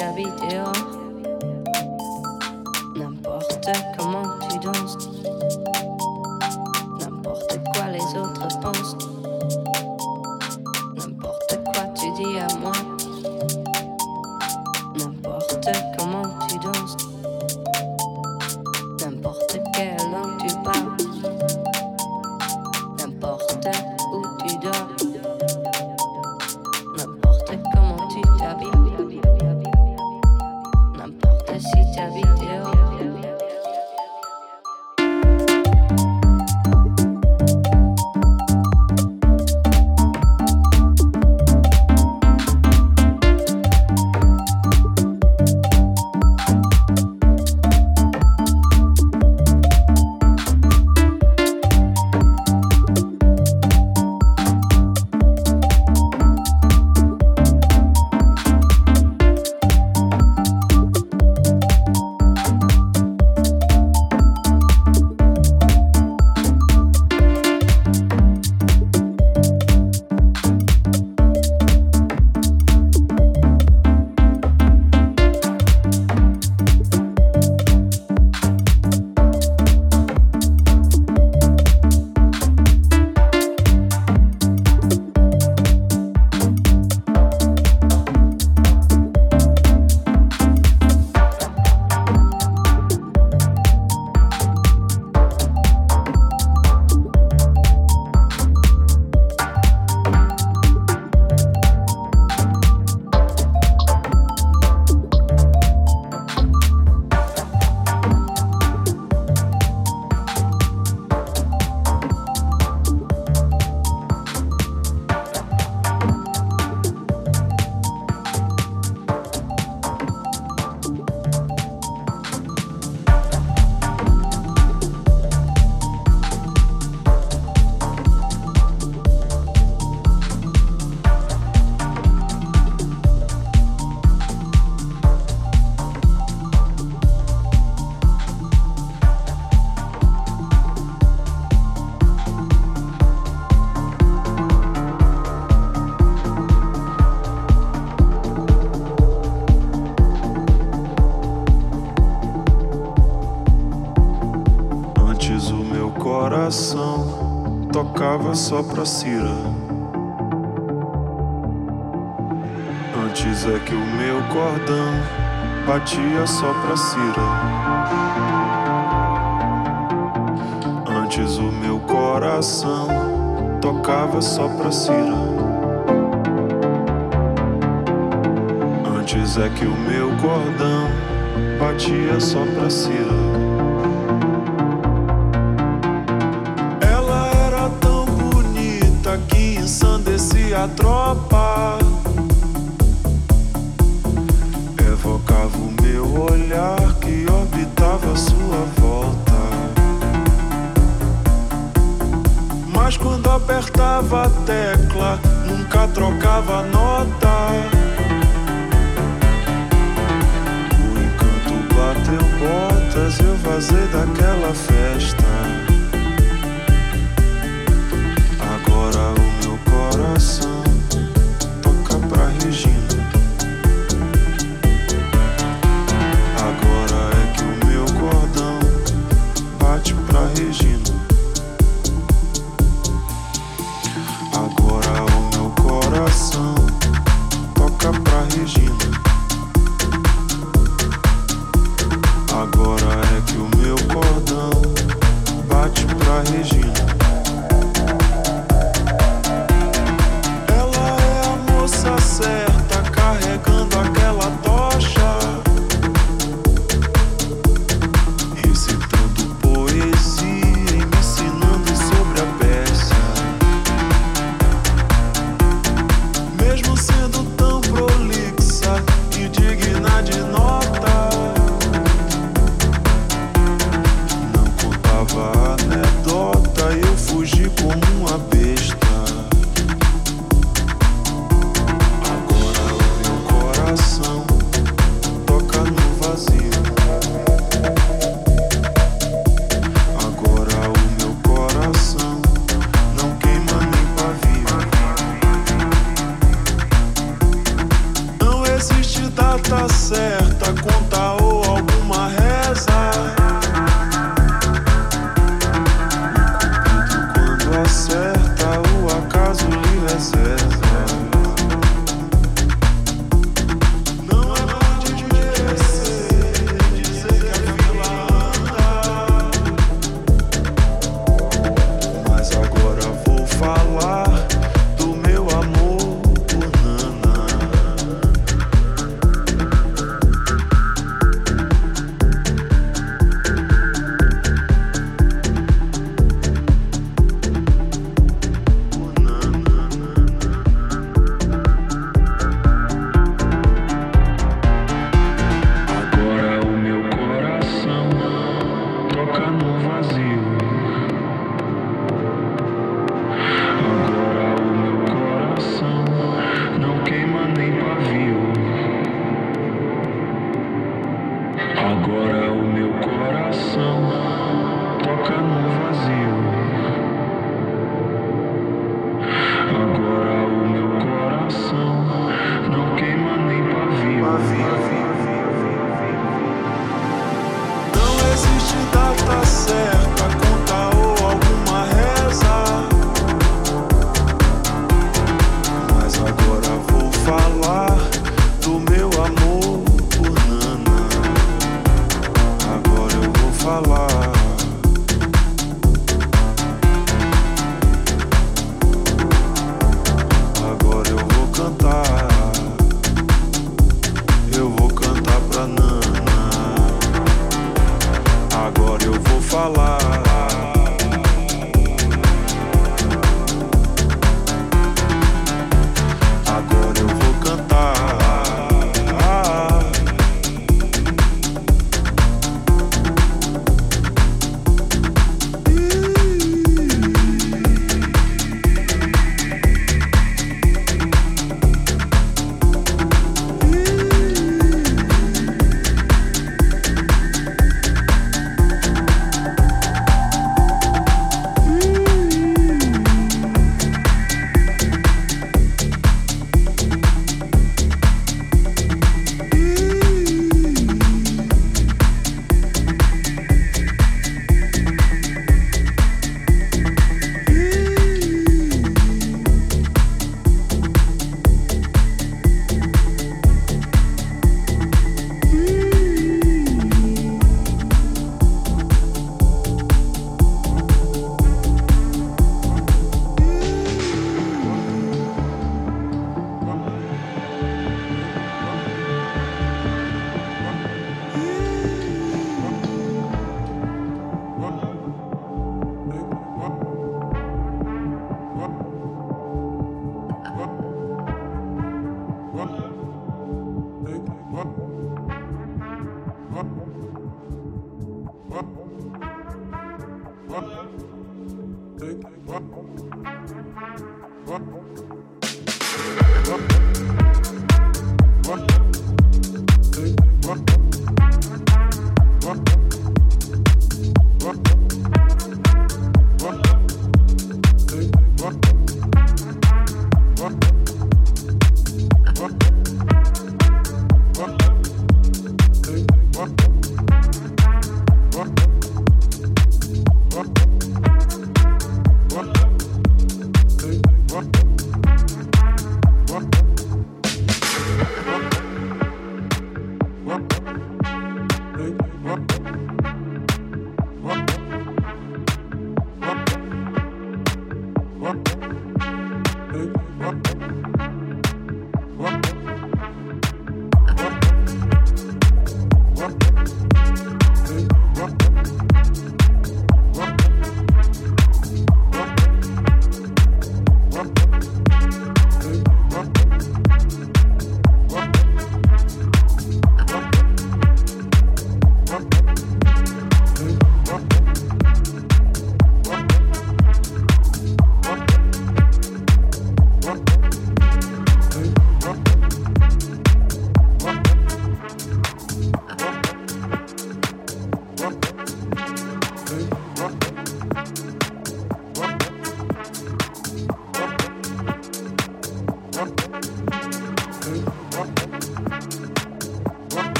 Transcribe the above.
habité en n'importe quoi. sopra cira. Antes é que o meu cordão batia só pra cira. Antes o meu coração tocava só pra cira. Antes é que o meu cordão batia só pra cira. a tropa.